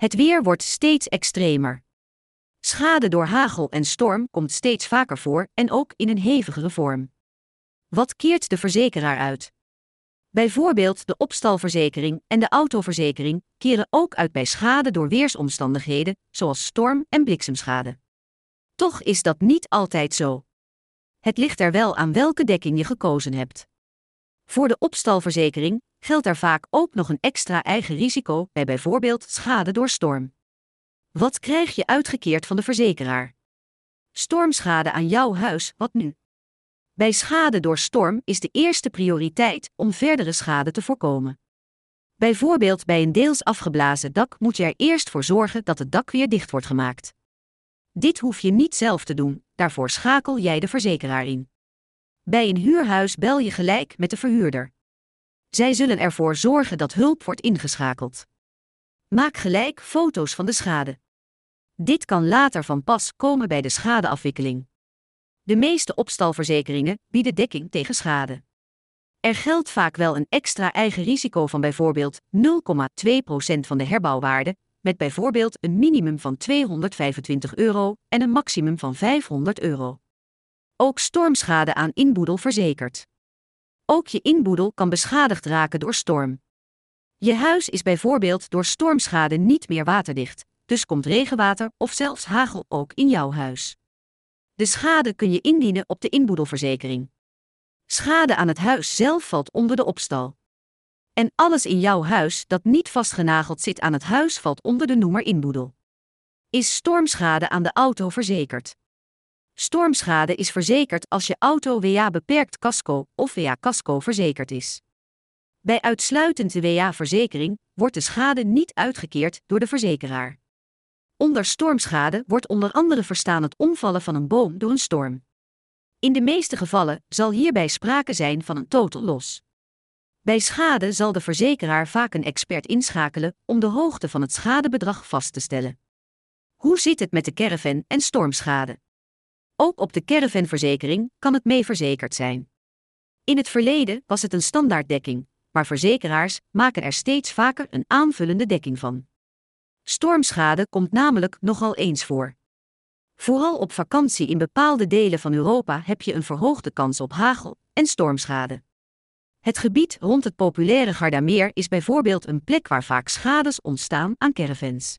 Het weer wordt steeds extremer. Schade door hagel en storm komt steeds vaker voor en ook in een hevigere vorm. Wat keert de verzekeraar uit? Bijvoorbeeld de opstalverzekering en de autoverzekering keren ook uit bij schade door weersomstandigheden, zoals storm- en bliksemschade. Toch is dat niet altijd zo. Het ligt er wel aan welke dekking je gekozen hebt. Voor de opstalverzekering geldt er vaak ook nog een extra eigen risico bij bijvoorbeeld schade door storm. Wat krijg je uitgekeerd van de verzekeraar? Stormschade aan jouw huis, wat nu? Bij schade door storm is de eerste prioriteit om verdere schade te voorkomen. Bijvoorbeeld bij een deels afgeblazen dak moet je er eerst voor zorgen dat het dak weer dicht wordt gemaakt. Dit hoef je niet zelf te doen, daarvoor schakel jij de verzekeraar in. Bij een huurhuis bel je gelijk met de verhuurder. Zij zullen ervoor zorgen dat hulp wordt ingeschakeld. Maak gelijk foto's van de schade. Dit kan later van pas komen bij de schadeafwikkeling. De meeste opstalverzekeringen bieden dekking tegen schade. Er geldt vaak wel een extra eigen risico van bijvoorbeeld 0,2% van de herbouwwaarde, met bijvoorbeeld een minimum van 225 euro en een maximum van 500 euro. Ook stormschade aan inboedel verzekerd. Ook je inboedel kan beschadigd raken door storm. Je huis is bijvoorbeeld door stormschade niet meer waterdicht, dus komt regenwater of zelfs hagel ook in jouw huis. De schade kun je indienen op de inboedelverzekering. Schade aan het huis zelf valt onder de opstal. En alles in jouw huis dat niet vastgenageld zit aan het huis valt onder de noemer inboedel. Is stormschade aan de auto verzekerd? Stormschade is verzekerd als je auto WA beperkt casco of WA casco verzekerd is. Bij uitsluitend WA-verzekering wordt de schade niet uitgekeerd door de verzekeraar. Onder stormschade wordt onder andere verstaan het omvallen van een boom door een storm. In de meeste gevallen zal hierbij sprake zijn van een totaal los. Bij schade zal de verzekeraar vaak een expert inschakelen om de hoogte van het schadebedrag vast te stellen. Hoe zit het met de caravan en stormschade? Ook op de caravanverzekering kan het mee verzekerd zijn. In het verleden was het een standaarddekking, maar verzekeraars maken er steeds vaker een aanvullende dekking van. Stormschade komt namelijk nogal eens voor. Vooral op vakantie in bepaalde delen van Europa heb je een verhoogde kans op hagel en stormschade. Het gebied rond het populaire Gardameer is bijvoorbeeld een plek waar vaak schades ontstaan aan caravans.